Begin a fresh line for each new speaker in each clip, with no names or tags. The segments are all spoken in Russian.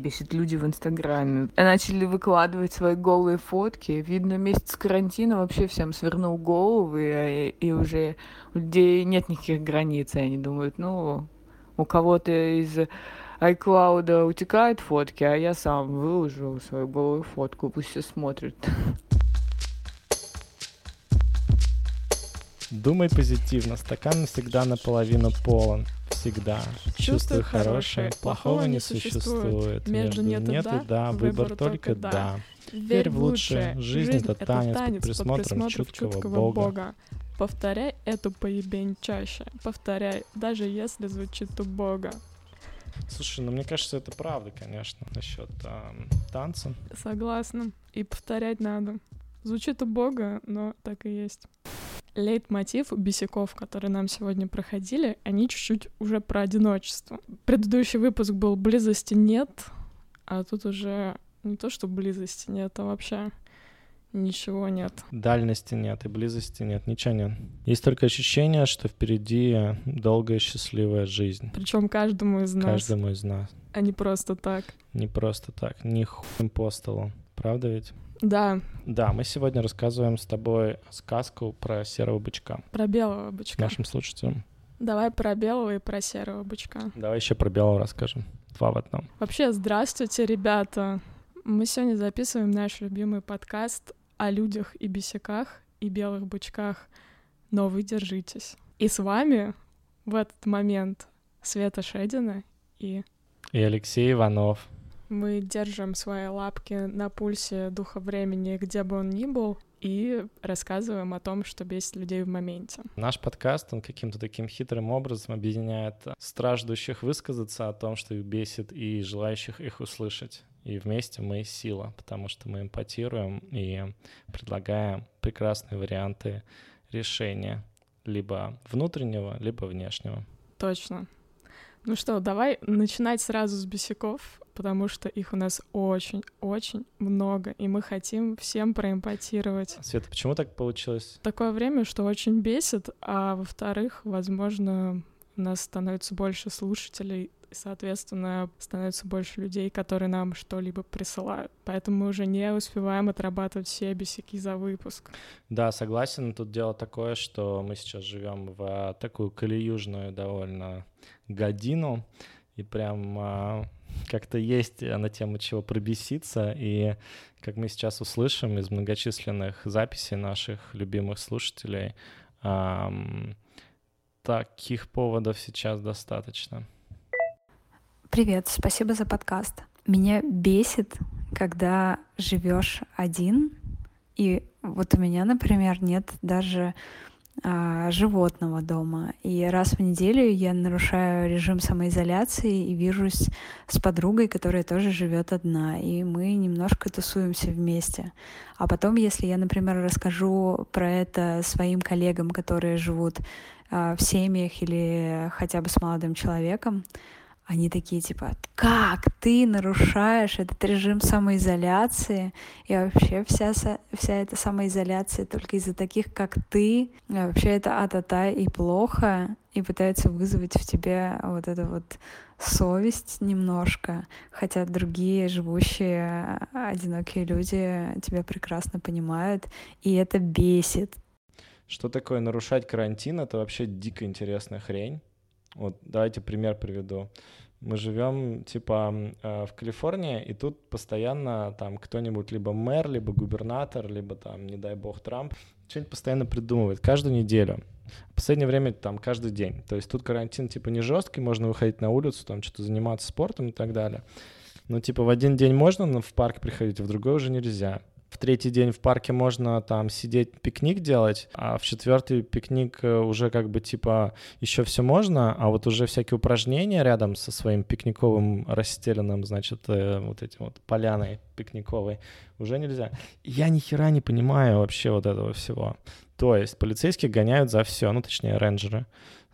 Бесит люди в Инстаграме. Начали выкладывать свои голые фотки. Видно, месяц карантина вообще всем свернул головы, и, и уже у людей нет никаких границ. И они думают, ну, у кого-то из iCloud утекают фотки, а я сам выложу свою голую фотку, пусть все смотрят.
Думай позитивно, стакан всегда наполовину полон. Всегда. Чувствуй хорошее, плохого не существует. Между нет и да, да выбор только да. Верь в лучшее, жизнь это танец под присмотром чуткого Бога.
Повторяй эту поебень чаще. Повторяй, даже если звучит убого.
Слушай, ну мне кажется, это правда, конечно, насчет э, танца.
Согласна. И повторять надо. Звучит убого, но так и есть лейтмотив бесяков, которые нам сегодня проходили, они чуть-чуть уже про одиночество. Предыдущий выпуск был «Близости нет», а тут уже не то, что близости нет, а вообще ничего нет.
Дальности нет и близости нет, ничего нет. Есть только ощущение, что впереди долгая счастливая жизнь.
Причем каждому из нас.
Каждому из нас.
А не просто так.
Не просто так, не хуем по столу. Правда ведь?
Да.
Да, мы сегодня рассказываем с тобой сказку про серого бычка.
Про белого бычка.
Нашим слушателям.
Давай про белого и про серого бычка.
Давай еще про белого расскажем. Два в одном.
Вообще, здравствуйте, ребята. Мы сегодня записываем наш любимый подкаст о людях и бесяках и белых бычках. Но вы держитесь. И с вами в этот момент Света Шедина и...
И Алексей Иванов.
Мы держим свои лапки на пульсе духа времени, где бы он ни был, и рассказываем о том, что бесит людей в моменте.
Наш подкаст, он каким-то таким хитрым образом объединяет страждущих высказаться о том, что их бесит, и желающих их услышать. И вместе мы сила, потому что мы эмпатируем и предлагаем прекрасные варианты решения либо внутреннего, либо внешнего.
Точно. Ну что, давай начинать сразу с бесяков, потому что их у нас очень-очень много, и мы хотим всем проэмпатировать.
Света, почему так получилось?
Такое время, что очень бесит, а во-вторых, возможно, у нас становится больше слушателей, и, соответственно, становится больше людей, которые нам что-либо присылают. Поэтому мы уже не успеваем отрабатывать все бесяки за выпуск.
Да, согласен. Тут дело такое, что мы сейчас живем в такую колеюжную довольно годину, и прям а, как-то есть на тему чего пробеситься, и как мы сейчас услышим из многочисленных записей наших любимых слушателей, эм, таких поводов сейчас достаточно.
Привет, спасибо за подкаст. Меня бесит, когда живешь один, и вот у меня, например, нет даже животного дома. И раз в неделю я нарушаю режим самоизоляции и вижусь с подругой, которая тоже живет одна. И мы немножко тусуемся вместе. А потом, если я, например, расскажу про это своим коллегам, которые живут а, в семьях или хотя бы с молодым человеком, они такие типа, как ты нарушаешь этот режим самоизоляции, и вообще вся, вся эта самоизоляция только из-за таких, как ты, а вообще это а-та-та и плохо, и пытаются вызвать в тебе вот эту вот совесть немножко, хотя другие живущие одинокие люди тебя прекрасно понимают, и это бесит.
Что такое нарушать карантин? Это вообще дико интересная хрень. Вот давайте пример приведу. Мы живем типа э, в Калифорнии, и тут постоянно там кто-нибудь либо мэр, либо губернатор, либо там, не дай бог, Трамп, что-нибудь постоянно придумывает, каждую неделю. В последнее время там каждый день. То есть тут карантин типа не жесткий, можно выходить на улицу, там что-то заниматься спортом и так далее. Но типа в один день можно в парк приходить, а в другой уже нельзя в третий день в парке можно там сидеть, пикник делать, а в четвертый пикник э, уже как бы типа еще все можно, а вот уже всякие упражнения рядом со своим пикниковым расстеленным, значит, э, вот этим вот поляной пикниковой уже нельзя. Я ни хера не понимаю вообще вот этого всего. То есть полицейские гоняют за все, ну точнее рейнджеры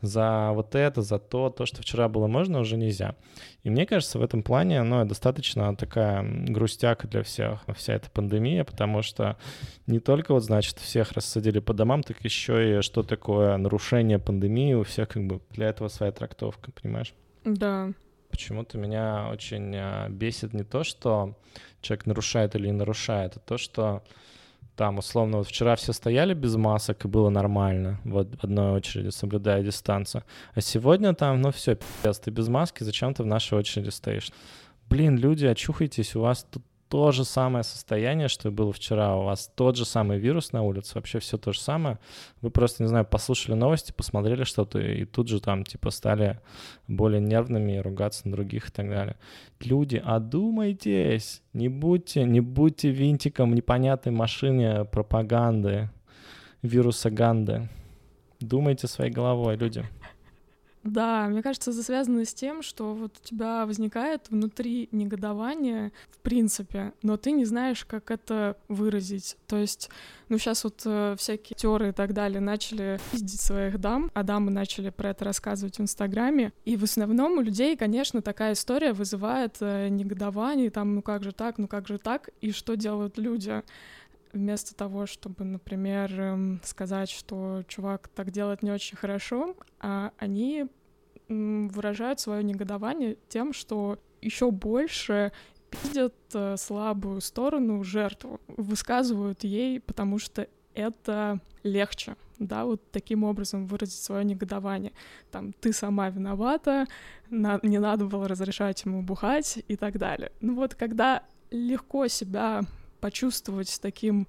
за вот это, за то, то, что вчера было можно, уже нельзя. И мне кажется, в этом плане, ну, достаточно такая грустяка для всех, вся эта пандемия, потому что не только вот, значит, всех рассадили по домам, так еще и что такое нарушение пандемии, у всех как бы для этого своя трактовка, понимаешь?
Да.
почему-то меня очень а, бесит не то, что человек нарушает или не нарушает, а то, что там, условно, вот вчера все стояли без масок, и было нормально, вот в одной очереди, соблюдая дистанцию. А сегодня там, ну все, пиздец, ты без маски, зачем ты в нашей очереди стоишь? Блин, люди, очухайтесь, у вас тут то же самое состояние, что было вчера. У вас тот же самый вирус на улице, вообще все то же самое. Вы просто, не знаю, послушали новости, посмотрели что-то, и тут же там, типа, стали более нервными, ругаться на других и так далее. Люди, одумайтесь, не будьте, не будьте винтиком непонятной машине пропаганды, вируса Ганды. Думайте своей головой, люди.
Да, мне кажется, это связано с тем, что вот у тебя возникает внутри негодование, в принципе, но ты не знаешь, как это выразить. То есть, ну, сейчас вот э, всякие теры и так далее начали пиздить своих дам, а дамы начали про это рассказывать в Инстаграме. И в основном у людей, конечно, такая история вызывает э, негодование, там, ну как же так, ну как же так, и что делают люди? Вместо того, чтобы, например, эм, сказать, что чувак так делает не очень хорошо, а они выражают свое негодование тем, что еще больше пиздят э, слабую сторону жертву, высказывают ей, потому что это легче, да, вот таким образом выразить свое негодование. Там, ты сама виновата, на, не надо было разрешать ему бухать и так далее. Ну вот, когда легко себя почувствовать таким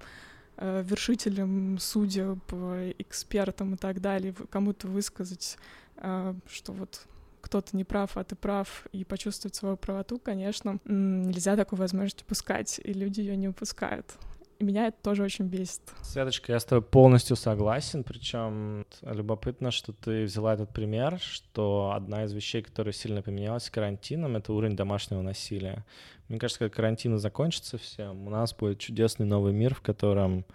э, вершителем судеб, экспертом и так далее, кому-то высказать, э, что вот кто-то не прав, а ты прав, и почувствовать свою правоту, конечно, нельзя такой возможности упускать, и люди ее не упускают. И меня это тоже очень бесит.
Светочка, я с тобой полностью согласен. Причем любопытно, что ты взяла этот пример, что одна из вещей, которая сильно поменялась карантином, это уровень домашнего насилия. Мне кажется, когда карантин закончится всем, у нас будет чудесный новый мир, в котором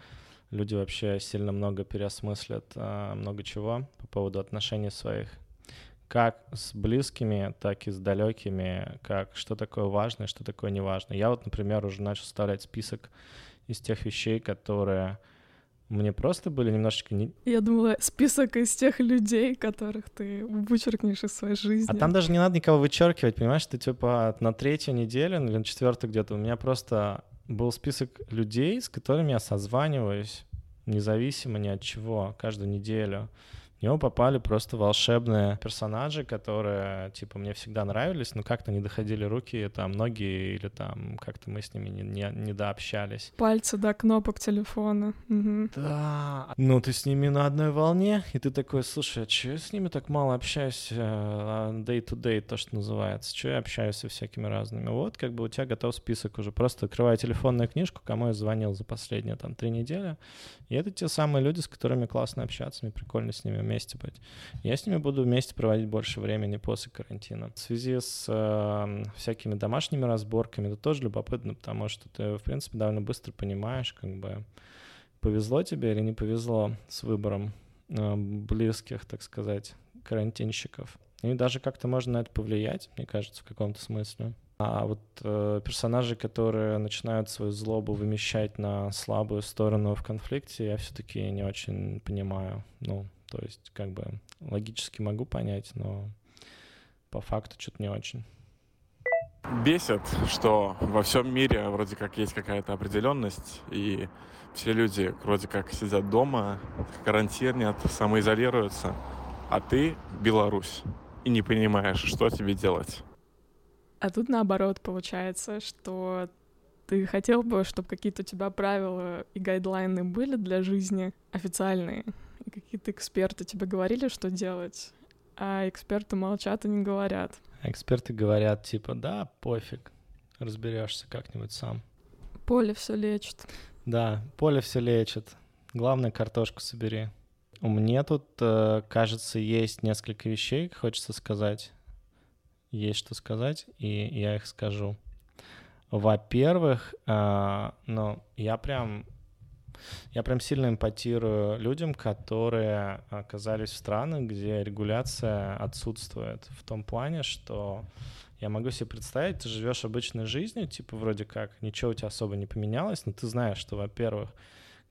люди вообще сильно много переосмыслят а, много чего по поводу отношений своих как с близкими, так и с далекими, как что такое важно, что такое неважно. Я вот, например, уже начал составлять список из тех вещей, которые мне просто были немножечко не...
Я думала, список из тех людей, которых ты вычеркнешь из своей жизни.
А там даже не надо никого вычеркивать, понимаешь? Ты типа на третью неделю или на четвертую где-то у меня просто был список людей, с которыми я созваниваюсь независимо ни от чего, каждую неделю в него попали просто волшебные персонажи, которые, типа, мне всегда нравились, но как-то не доходили руки, там, ноги, или там как-то мы с ними не, не, не дообщались.
Пальцы до кнопок телефона. Угу.
Да. Ну, ты с ними на одной волне, и ты такой, слушай, а че я с ними так мало общаюсь э, day-to-day, то, что называется? Че я общаюсь со всякими разными? Вот, как бы у тебя готов список уже. Просто открывай телефонную книжку, кому я звонил за последние, там, три недели, и это те самые люди, с которыми классно общаться, мне прикольно с ними вместе быть. Я с ними буду вместе проводить больше времени после карантина. В связи с э, всякими домашними разборками это тоже любопытно, потому что ты, в принципе, довольно быстро понимаешь, как бы повезло тебе или не повезло с выбором э, близких, так сказать, карантинщиков. И даже как-то можно на это повлиять, мне кажется, в каком-то смысле. А вот э, персонажи, которые начинают свою злобу вымещать на слабую сторону в конфликте, я все-таки не очень понимаю. Ну, то есть, как бы, логически могу понять, но по факту что-то не очень.
Бесит, что во всем мире вроде как есть какая-то определенность, и все люди вроде как сидят дома, карантинят, самоизолируются, а ты Беларусь, и не понимаешь, что тебе делать.
А тут наоборот получается, что ты хотел бы, чтобы какие-то у тебя правила и гайдлайны были для жизни официальные, какие-то эксперты тебе говорили, что делать, а эксперты молчат и не говорят.
Эксперты говорят, типа, да, пофиг, разберешься как-нибудь сам.
Поле все лечит.
Да, поле все лечит. Главное, картошку собери. У меня тут, э, кажется, есть несколько вещей, хочется сказать. Есть что сказать, и я их скажу. Во-первых, э, ну, я прям я прям сильно импотирую людям, которые оказались в странах, где регуляция отсутствует. В том плане, что я могу себе представить, ты живешь обычной жизнью, типа вроде как ничего у тебя особо не поменялось, но ты знаешь, что, во-первых,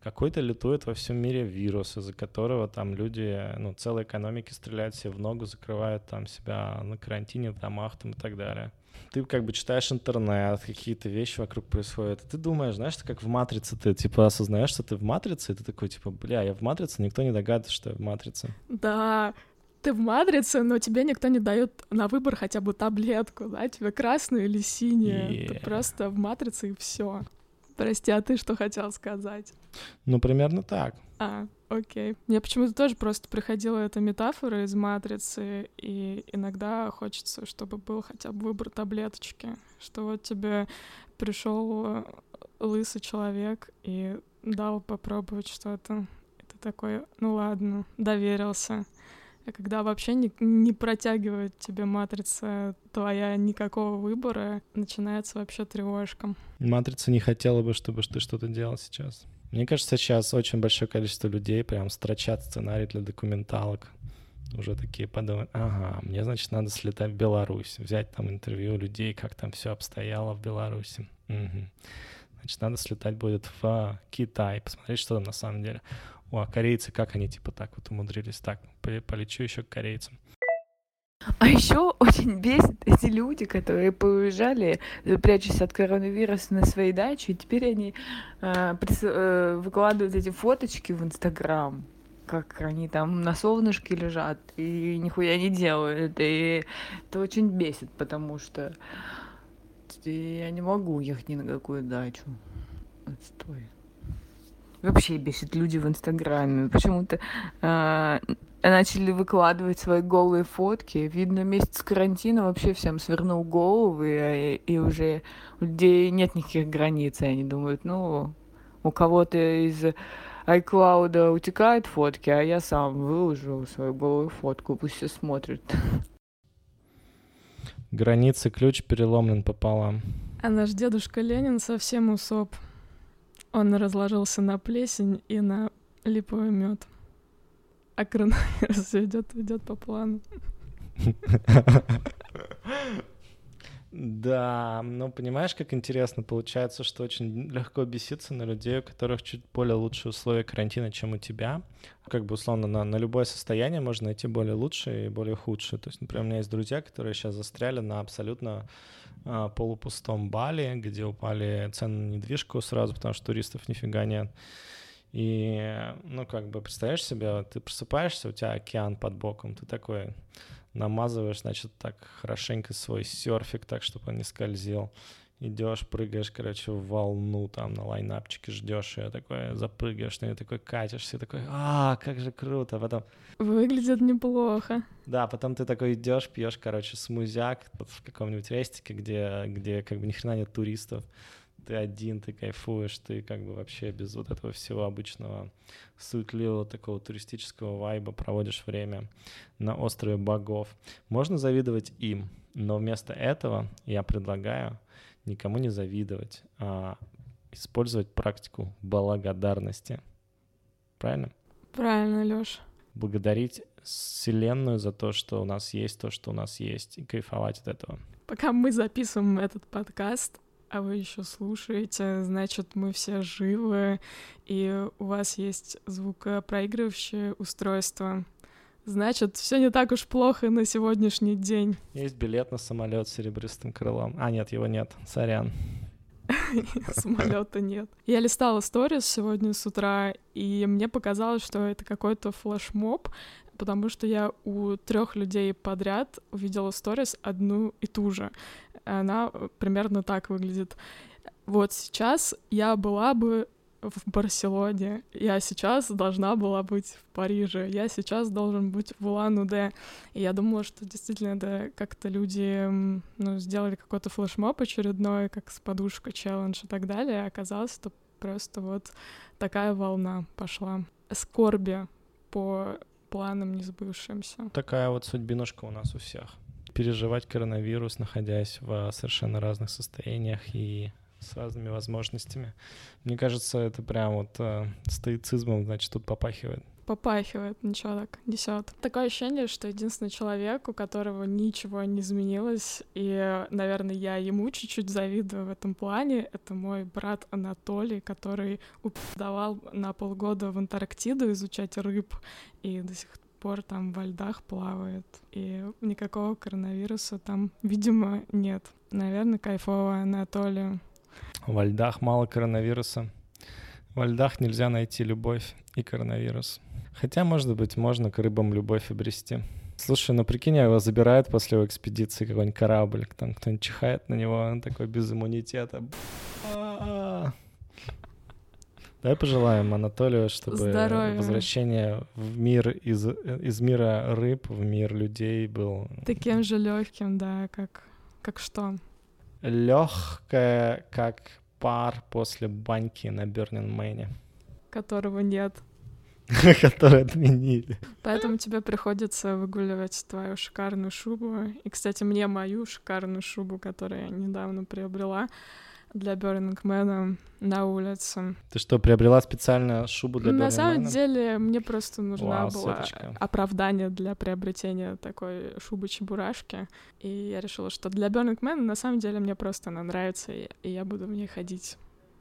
какой-то летует во всем мире вирус, из-за которого там люди, ну, целые экономики стреляют себе в ногу, закрывают там себя на карантине, в домах там и так далее. Ты как бы читаешь интернет, какие-то вещи вокруг происходят, и ты думаешь, знаешь, ты как в «Матрице», ты типа осознаешь, что ты в «Матрице», и ты такой, типа, бля, я в «Матрице», никто не догадывается, что я в «Матрице».
Да, ты в матрице, но тебе никто не дает на выбор хотя бы таблетку, да, тебе красную или синюю.
Yeah.
Ты просто в матрице и все. Прости, а ты что хотел сказать?
Ну, примерно так.
А, окей. Мне почему-то тоже просто приходила эта метафора из матрицы, и иногда хочется, чтобы был хотя бы выбор таблеточки, что вот тебе пришел лысый человек и дал попробовать что-то. Это такой, ну ладно, доверился. А когда вообще не, не протягивает тебе матрица твоя никакого выбора, начинается вообще тревожка.
Матрица не хотела бы, чтобы ты что-то делал сейчас. Мне кажется, сейчас очень большое количество людей прям строчат сценарий для документалок. Уже такие подумают, ага, мне, значит, надо слетать в Беларусь, взять там интервью людей, как там все обстояло в Беларуси. Угу. Значит, надо слетать будет в Китай, посмотреть, что там на самом деле. О, а корейцы, как они типа так вот умудрились? Так, полечу еще к корейцам.
А еще очень бесит эти люди, которые поуезжали, э, прячась от коронавируса на своей даче, и теперь они э, э, выкладывают эти фоточки в Инстаграм, как они там на солнышке лежат и нихуя не делают. И это очень бесит, потому что я не могу ехать ни на какую дачу. Отстой. Вообще бесит люди в Инстаграме. Почему-то э, начали выкладывать свои голые фотки. Видно, месяц карантина вообще всем свернул головы, и, и уже у людей нет никаких границ. И они думают, ну, у кого-то из iCloud утекают фотки, а я сам выложу свою голую фотку, пусть все смотрят.
Границы ключ переломлен пополам.
А наш дедушка Ленин совсем усоп. Он разложился на плесень и на липовый мед. А коронавирус идет, идет по плану.
Да, ну понимаешь, как интересно получается, что очень легко беситься на людей, у которых чуть более лучшие условия карантина, чем у тебя. Как бы условно на, на любое состояние можно найти более лучшие и более худшие. То есть, например, у меня есть друзья, которые сейчас застряли на абсолютно полупустом Бали, где упали цены на недвижку сразу, потому что туристов нифига нет. И, ну, как бы, представляешь себе, ты просыпаешься, у тебя океан под боком, ты такой намазываешь, значит, так хорошенько свой серфик, так, чтобы он не скользил. Идешь, прыгаешь, короче, в волну там на лайнапчике, ждешь ее такой, запрыгаешь на нее, такой катишься, такой, а, как же круто. Потом...
Выглядит неплохо.
Да, потом ты такой идешь, пьешь, короче, смузяк в каком-нибудь рестике, где, где как бы ни хрена нет туристов ты один, ты кайфуешь, ты как бы вообще без вот этого всего обычного суетливого такого туристического вайба проводишь время на острове богов. Можно завидовать им, но вместо этого я предлагаю никому не завидовать, а использовать практику благодарности. Правильно?
Правильно, Лёш.
Благодарить Вселенную за то, что у нас есть то, что у нас есть, и кайфовать от этого.
Пока мы записываем этот подкаст, а вы еще слушаете, значит, мы все живы, и у вас есть звукопроигрывающее устройство. Значит, все не так уж плохо на сегодняшний день.
Есть билет на самолет с серебристым крылом. А, нет, его нет. Сорян.
Самолета нет. Я листала сторис сегодня с утра, и мне показалось, что это какой-то флешмоб, потому что я у трех людей подряд увидела сторис одну и ту же. Она примерно так выглядит. Вот сейчас я была бы в Барселоне, я сейчас должна была быть в Париже, я сейчас должен быть в Улан-Удэ. И я думала, что действительно это как-то люди ну, сделали какой-то флешмоб очередной, как с подушкой челлендж и так далее, а оказалось, что просто вот такая волна пошла. Скорби по планам несбывшимся.
Такая вот судьбинушка у нас у всех переживать коронавирус, находясь в совершенно разных состояниях и с разными возможностями. Мне кажется, это прям вот э, стоицизмом, значит, тут попахивает.
попахивает, ничего так несет. Такое ощущение, что единственный человек, у которого ничего не изменилось, и, наверное, я ему чуть-чуть завидую в этом плане, это мой брат Анатолий, который упадавал на полгода в Антарктиду изучать рыб, и до сих пор там во льдах плавает, и никакого коронавируса там, видимо, нет. Наверное, кайфово Анатолию.
Во льдах мало коронавируса. Во льдах нельзя найти любовь и коронавирус. Хотя, может быть, можно к рыбам любовь обрести. Слушай, ну прикинь, его забирают после его экспедиции какой-нибудь корабль, там кто-нибудь чихает на него, он такой без иммунитета. Давай пожелаем Анатолию, чтобы
Здоровья.
возвращение в мир из, из мира рыб в мир людей был
Таким же легким, да, как, как что.
Легкое, как пар после баньки на Бернин Мэне,
которого нет.
который отменили.
Поэтому тебе приходится выгуливать твою шикарную шубу. И, кстати, мне мою шикарную шубу, которую я недавно приобрела для Man на улице.
Ты что, приобрела специально шубу для
На самом деле, мне просто нужна
Вау,
была
Светочка.
оправдание для приобретения такой шубы-чебурашки. И я решила, что для Man на самом деле мне просто она нравится, и и я буду в ней ходить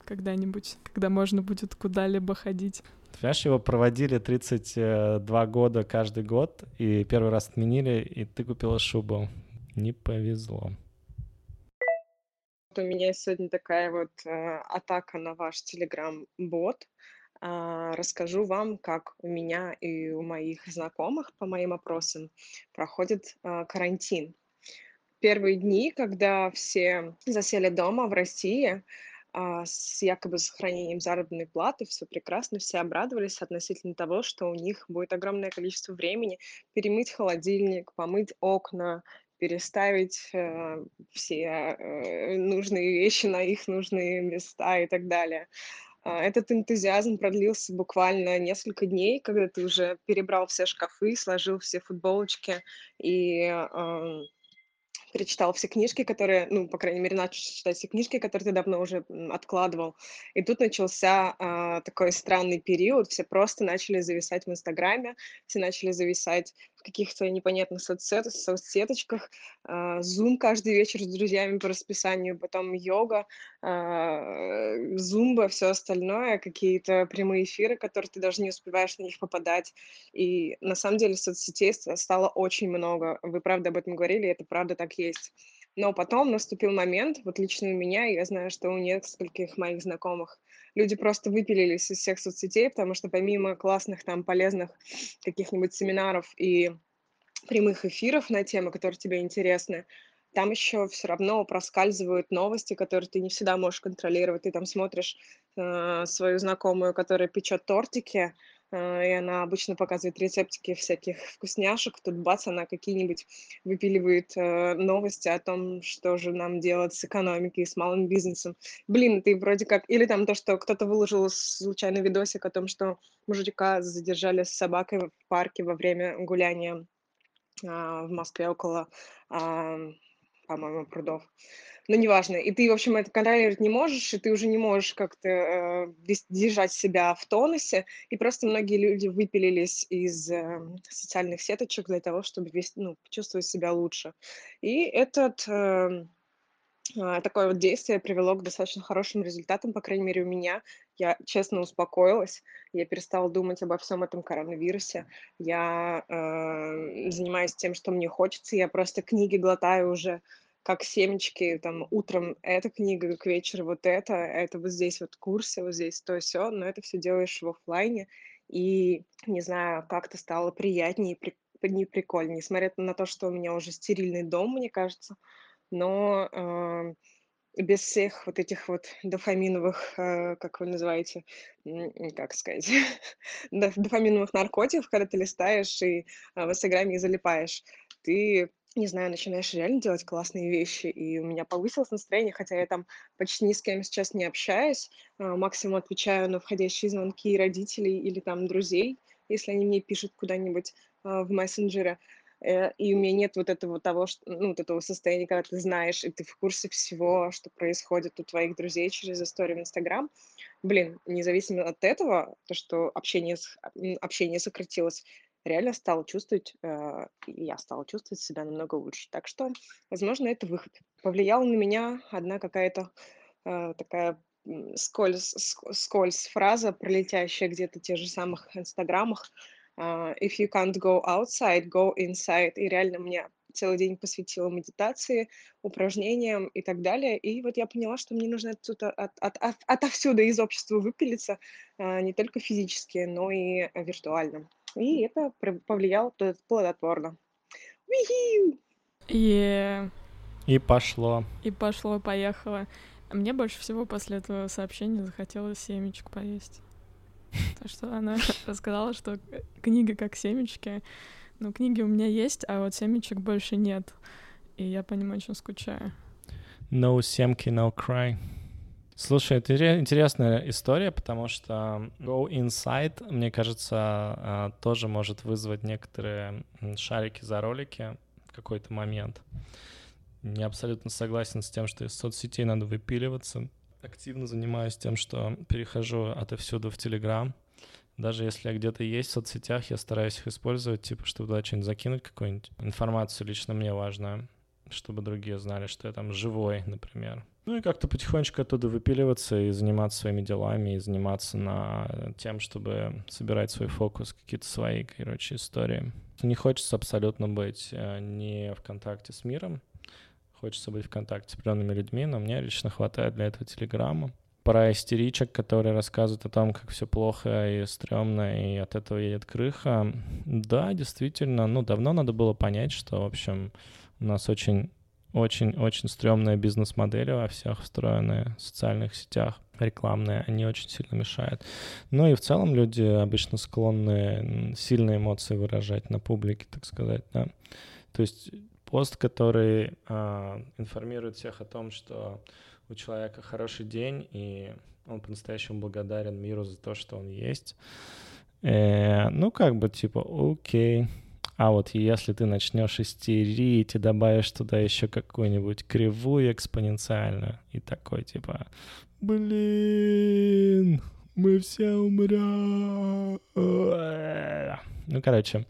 когда-нибудь, когда можно будет куда-либо ходить.
Ты понимаешь, его проводили 32 года каждый год, и первый раз отменили, и ты купила шубу. Не повезло.
У меня сегодня такая вот э, атака на ваш телеграм-бот. А, Расскажу вам, как у меня и у моих знакомых по моим опросам проходит а, карантин. Первые дни, когда все засели дома в России а, с якобы сохранением заработной платы, все прекрасно, все обрадовались относительно того, что у них будет огромное количество времени перемыть холодильник, помыть окна, переставить э, все э, нужные вещи на их нужные места и так далее. А, Этот энтузиазм продлился буквально несколько дней, когда ты уже перебрал все шкафы, сложил все футболочки и ам, перечитал все книжки, которые, ну, по крайней мере, начал читать все книжки, которые ты давно уже откладывал. И тут начался а, такой странный период, все просто начали зависать в Инстаграме, все начали зависать в каких-то непонятных соцсет- соцсеточках, а, Zoom каждый вечер с друзьями по расписанию, потом йога, а, зумба, все остальное, какие-то прямые эфиры, которые ты даже не успеваешь на них попадать. И на самом деле соцсетей ст- стало очень много. Вы правда об этом говорили, это правда так есть. Но потом наступил момент, вот лично у меня, я знаю, что у нескольких моих знакомых, люди просто выпилились из всех соцсетей, потому что помимо классных там полезных каких-нибудь семинаров и прямых эфиров на темы, которые тебе интересны, там еще все равно проскальзывают новости, которые ты не всегда можешь контролировать. Ты там смотришь э, свою знакомую, которая печет тортики, э, и она обычно показывает рецептики всяких вкусняшек. Тут бац, она какие-нибудь выпиливает э, новости о том, что же нам делать с экономикой, с малым бизнесом. Блин, ты вроде как... Или там то, что кто-то выложил случайно видосик о том, что мужика задержали с собакой в парке во время гуляния а, в Москве около, по-моему, прудов. Но неважно. И ты, в общем, это контролировать не можешь, и ты уже не можешь как-то э, держать себя в тонусе. И просто многие люди выпилились из э, социальных сеточек для того, чтобы вес- ну, чувствовать себя лучше. И этот а, такое вот действие привело к достаточно хорошим результатам, по крайней мере, у меня. Я честно успокоилась, я перестала думать обо всем этом коронавирусе. Я э, занимаюсь тем, что мне хочется. Я просто книги глотаю уже как семечки, там, утром эта книга, к вечеру вот это, это вот здесь вот курсы, вот здесь то все, но это все делаешь в оффлайне, и, не знаю, как-то стало приятнее при- не прикольнее, несмотря на то, что у меня уже стерильный дом, мне кажется, но э, без всех вот этих вот дофаминовых, э, как вы называете, как сказать, доф- дофаминовых наркотиков, когда ты листаешь и а, в Инстаграме залипаешь, ты, не знаю, начинаешь реально делать классные вещи, и у меня повысилось настроение, хотя я там почти ни с кем сейчас не общаюсь, а, максимум отвечаю на входящие звонки родителей или там друзей, если они мне пишут куда-нибудь а, в мессенджере, э, и у меня нет вот этого того, что, ну, вот этого состояния, когда ты знаешь, и ты в курсе всего, что происходит у твоих друзей через историю в Инстаграм. Блин, независимо от этого, то, что общение, общение сократилось, реально стала чувствовать, э, я стала чувствовать себя намного лучше. Так что, возможно, это выход. Повлияла на меня одна какая-то э, такая скользь, скользь фраза, пролетящая где-то в тех же самых инстаграмах. Uh, if you can't go outside, go inside. И реально мне целый день посвятила медитации, упражнениям и так далее. И вот я поняла, что мне нужно отсюда, от, от, от, отовсюду из общества выпилиться, uh, не только физически, но и виртуально. И это повлияло плодотворно.
И...
И пошло.
И пошло, поехало. Мне больше всего после этого сообщения захотелось семечек поесть. Потому что она рассказала, что книга как семечки. Ну, книги у меня есть, а вот семечек больше нет. И я по ним очень скучаю.
No семки, no cry. Слушай, это интересная история, потому что Go Inside, мне кажется, а, тоже может вызвать некоторые шарики за ролики в какой-то момент. Не абсолютно согласен с тем, что из соцсетей надо выпиливаться. Активно занимаюсь тем, что перехожу отовсюду в Телеграм. Даже если я где-то есть в соцсетях, я стараюсь их использовать, типа, чтобы туда что-нибудь закинуть, какую-нибудь информацию лично мне важную, чтобы другие знали, что я там живой, например. Ну и как-то потихонечку оттуда выпиливаться и заниматься своими делами, и заниматься на тем, чтобы собирать свой фокус, какие-то свои, короче, истории. Не хочется абсолютно быть э, не в контакте с миром, хочется быть в контакте с определенными людьми, но мне лично хватает для этого телеграмма. Про истеричек, которые рассказывают о том, как все плохо и стрёмно, и от этого едет крыха. Да, действительно, ну, давно надо было понять, что, в общем, у нас очень очень-очень стрёмная бизнес-модель во всех встроенная в социальных сетях, рекламные, они очень сильно мешают. Ну и в целом люди обычно склонны сильные эмоции выражать на публике, так сказать, да. То есть пост, который э, информирует всех о том, что у человека хороший день, и он по-настоящему благодарен миру за то, что он есть. Э, ну, как бы типа, окей, а вот если ты начнешь истерить и добавишь туда еще какую-нибудь кривую экспоненциальную и такой типа, блин, мы все умрем. Ну, короче,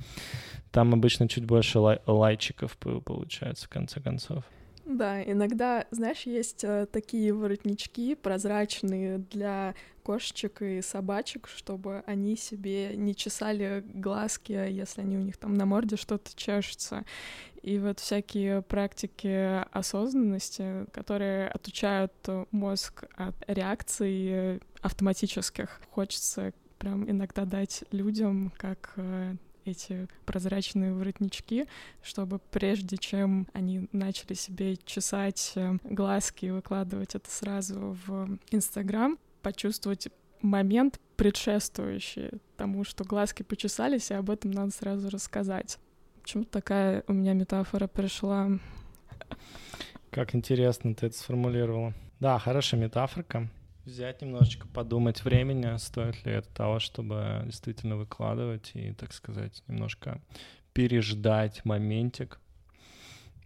там обычно чуть больше лай лайчиков получается в конце концов.
Да, иногда, знаешь, есть э, такие воротнички прозрачные для кошечек и собачек, чтобы они себе не чесали глазки, если они у них там на морде что-то чешется. И вот всякие практики осознанности, которые отучают мозг от реакций автоматических. Хочется прям иногда дать людям, как э, эти прозрачные воротнички, чтобы прежде чем они начали себе чесать э, глазки и выкладывать это сразу в Инстаграм, почувствовать момент, предшествующий тому, что глазки почесались, и об этом надо сразу рассказать. Почему-то такая у меня метафора пришла.
Как интересно ты это сформулировала. Да, хорошая метафорка взять немножечко, подумать времени, стоит ли это того, чтобы действительно выкладывать и, так сказать, немножко переждать моментик.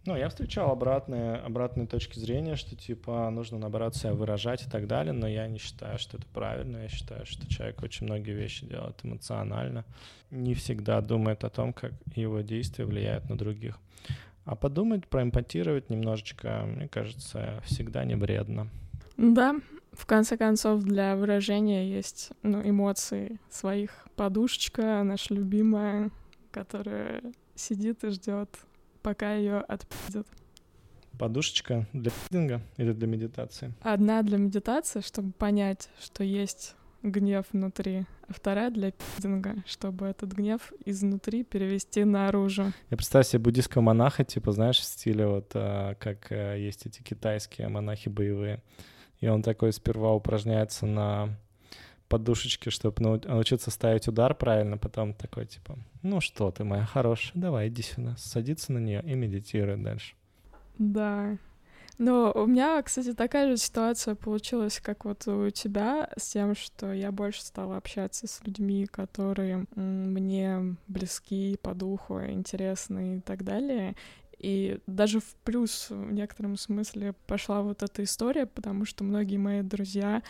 Ну, я встречал обратные, обратные точки зрения, что, типа, нужно, наоборот, себя выражать и так далее, но я не считаю, что это правильно. Я считаю, что человек очень многие вещи делает эмоционально, не всегда думает о том, как его действия влияют на других. А подумать, проэмпатировать немножечко, мне кажется, всегда не вредно.
Да, в конце концов, для выражения есть ну, эмоции своих. Подушечка, наша любимая, которая сидит и ждет, пока ее отпиздят.
Подушечка для пидинга или для медитации?
Одна для медитации, чтобы понять, что есть гнев внутри, а вторая для пидинга, чтобы этот гнев изнутри перевести наружу.
Я представляю себе буддийского монаха, типа, знаешь, в стиле вот, а, как а, есть эти китайские монахи боевые, и он такой сперва упражняется на подушечке, чтобы научиться ставить удар правильно, потом такой типа, ну что ты, моя хорошая, давай иди сюда, садится на нее и медитирует дальше.
Да. Но у меня, кстати, такая же ситуация получилась, как вот у тебя, с тем, что я больше стала общаться с людьми, которые мне близки по духу, интересны и так далее. И даже в плюс в некотором смысле пошла вот эта история, потому что многие мои друзья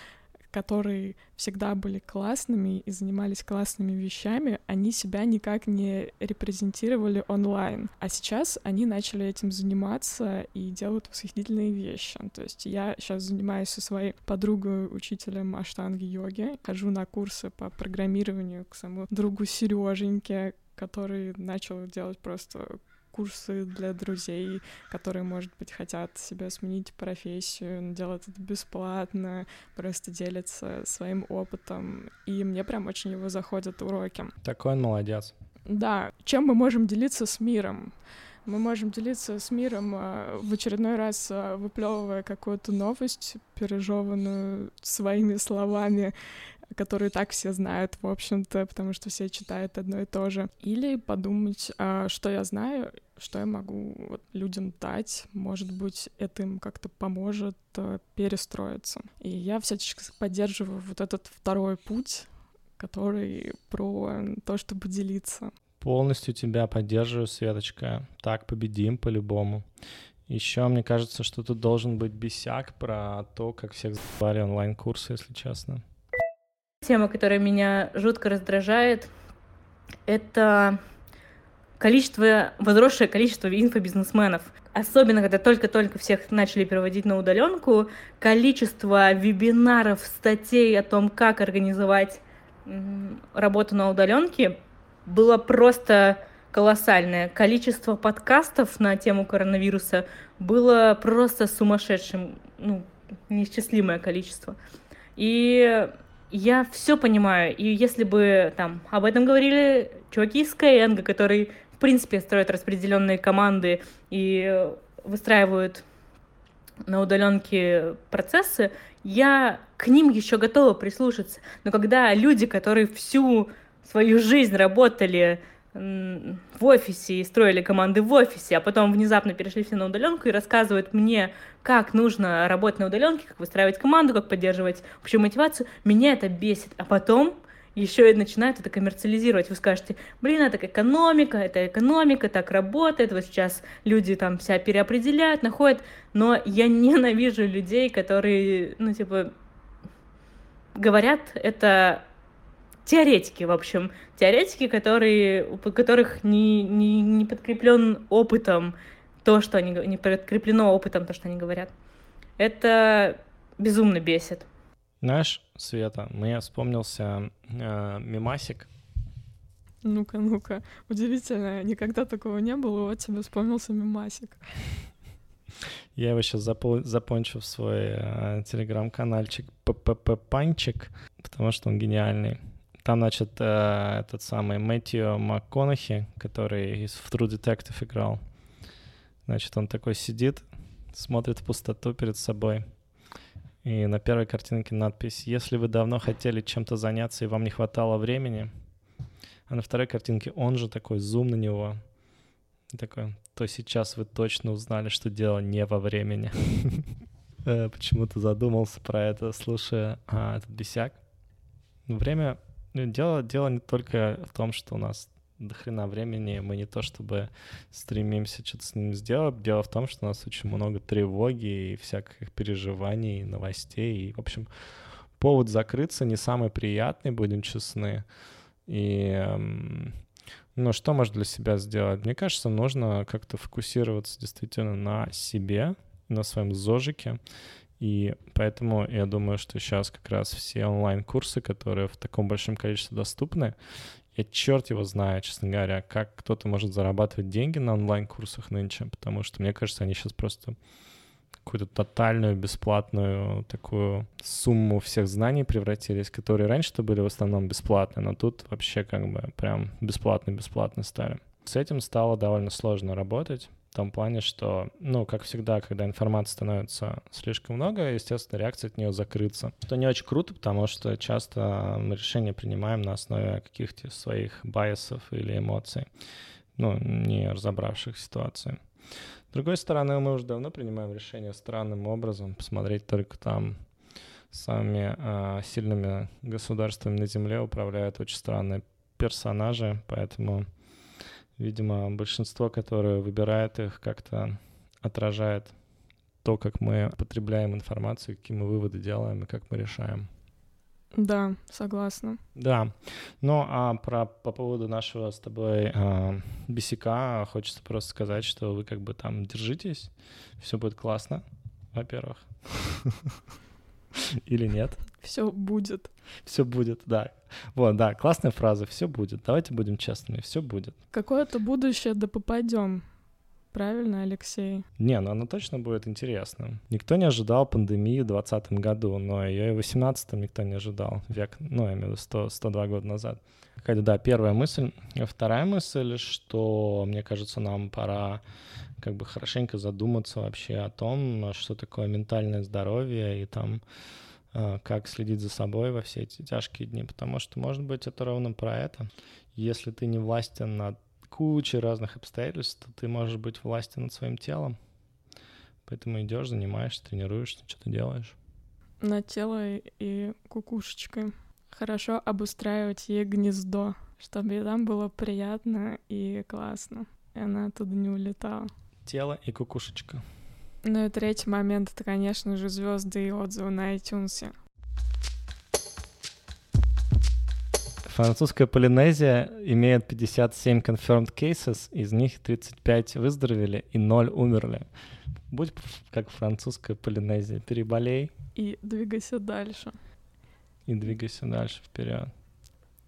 которые всегда были классными и занимались классными вещами, они себя никак не репрезентировали онлайн. А сейчас они начали этим заниматься и делают восхитительные вещи. То есть я сейчас занимаюсь со своей подругой, учителем аштанги йоги, хожу на курсы по программированию к своему другу Сереженьке, который начал делать просто курсы для друзей, которые, может быть, хотят себе сменить профессию, делать это бесплатно, просто делятся своим опытом. И мне прям очень его заходят уроки.
Такой он молодец.
Да, чем мы можем делиться с миром? мы можем делиться с миром а, в очередной раз а, выплевывая какую-то новость, пережеванную своими словами, которые так все знают, в общем-то, потому что все читают одно и то же. Или подумать, а, что я знаю, что я могу вот, людям дать, может быть, это им как-то поможет а, перестроиться. И я всячески поддерживаю вот этот второй путь, который про то, чтобы делиться.
Полностью тебя поддерживаю, Светочка. Так победим по-любому. Еще мне кажется, что тут должен быть бесяк про то, как всех забали онлайн-курсы, если честно.
Тема, которая меня жутко раздражает, это количество, возросшее количество инфобизнесменов. Особенно, когда только-только всех начали переводить на удаленку, количество вебинаров, статей о том, как организовать работу на удаленке, было просто колоссальное. Количество подкастов на тему коронавируса было просто сумасшедшим, ну, неисчислимое количество. И я все понимаю. И если бы там об этом говорили чуваки из Skyeng, которые, принципе, строят распределенные команды и выстраивают на удаленке процессы, я к ним еще готова прислушаться. Но когда люди, которые всю свою жизнь работали в офисе и строили команды в офисе, а потом внезапно перешли все на удаленку и рассказывают мне, как нужно работать на удаленке, как выстраивать команду, как поддерживать общую мотивацию, меня это бесит. А потом еще и начинают это коммерциализировать. Вы скажете, блин, это экономика, это экономика, так работает, вот сейчас люди там себя переопределяют, находят, но я ненавижу людей, которые, ну, типа, говорят это теоретики, в общем, теоретики, которые, у которых не, не, не подкреплен опытом то, что они не подкреплено опытом то, что они говорят. Это безумно бесит.
Знаешь, Света, мне вспомнился э, мимасик.
Ну-ка, ну-ка. Удивительно, никогда такого не было, вот тебе вспомнился мимасик.
Я его сейчас запо- запончу в свой э, телеграм-канальчик ППП Панчик, потому что он гениальный. Там, значит, э, этот самый Мэтью МакКонахи, который из в True Detective играл. Значит, он такой сидит, смотрит в пустоту перед собой. И на первой картинке надпись «Если вы давно хотели чем-то заняться и вам не хватало времени», а на второй картинке он же такой, зум на него, такой, то сейчас вы точно узнали, что дело не во времени. Э, почему-то задумался про это, слушая а, этот бесяк. Время ну, дело, дело не только в том, что у нас до хрена времени, мы не то чтобы стремимся что-то с ним сделать, дело в том, что у нас очень много тревоги и всяких переживаний, новостей, и, в общем, повод закрыться не самый приятный, будем честны. И, эм, ну, что можно для себя сделать? Мне кажется, нужно как-то фокусироваться действительно на себе, на своем зожике и поэтому я думаю, что сейчас как раз все онлайн-курсы, которые в таком большом количестве доступны, я черт его знаю, честно говоря, как кто-то может зарабатывать деньги на онлайн-курсах нынче, потому что, мне кажется, они сейчас просто какую-то тотальную бесплатную такую сумму всех знаний превратились, которые раньше-то были в основном бесплатные, но тут вообще как бы прям бесплатно-бесплатно стали. С этим стало довольно сложно работать, в том плане, что, ну, как всегда, когда информации становится слишком много, естественно, реакция от нее закрыться. Что не очень круто, потому что часто мы решения принимаем на основе каких-то своих байесов или эмоций, ну, не разобравших ситуацию. другой стороны, мы уже давно принимаем решение странным образом посмотреть только там самыми э, сильными государствами на Земле управляют очень странные персонажи, поэтому, видимо, большинство, которое выбирает их, как-то отражает то, как мы потребляем информацию, какие мы выводы делаем и как мы решаем.
Да, согласна.
Да. Ну, а про, по поводу нашего с тобой э, бесика хочется просто сказать, что вы как бы там держитесь, все будет классно, во-первых. Или нет?
Все будет.
Все будет, да. Вот, да, классная фраза. Все будет. Давайте будем честными. Все будет.
Какое-то будущее да попадем. Правильно, Алексей?
Не, ну оно точно будет интересным. Никто не ожидал пандемии в 2020 году, но ее и в 2018 никто не ожидал. Век, ну, я имею в виду 100, 102 года назад. Какая-то, да, первая мысль. Вторая мысль, что, мне кажется, нам пора как бы хорошенько задуматься вообще о том, что такое ментальное здоровье и там а, как следить за собой во все эти тяжкие дни, потому что, может быть, это ровно про это. Если ты не властен над кучей разных обстоятельств, то ты можешь быть властен над своим телом. Поэтому идешь, занимаешься, тренируешься, что-то делаешь.
На тело и кукушечкой. Хорошо обустраивать ей гнездо, чтобы ей там было приятно и классно. И она оттуда не улетала.
Тело и кукушечка.
Ну и третий момент — это, конечно же, звезды и отзывы на iTunes.
Французская Полинезия имеет 57 confirmed cases, из них 35 выздоровели и 0 умерли. Будь как французская Полинезия, переболей.
И двигайся дальше.
И двигайся дальше вперед.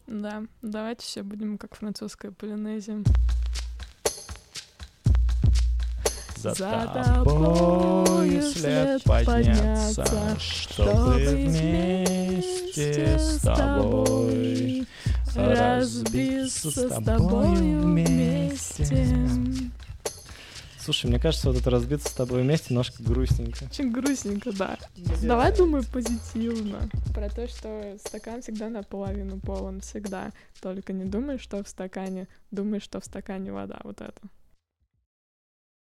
Да, давайте все будем как французская Полинезия.
За, За тобою след подняться, чтобы вместе с тобой разбиться с тобою вместе. Слушай, мне кажется, вот это разбиться с тобой вместе немножко грустненько.
Очень грустненько, да. Давай думай позитивно. Про то, что стакан всегда наполовину полон, всегда. Только не думай, что в стакане, думай, что в стакане вода. Вот это.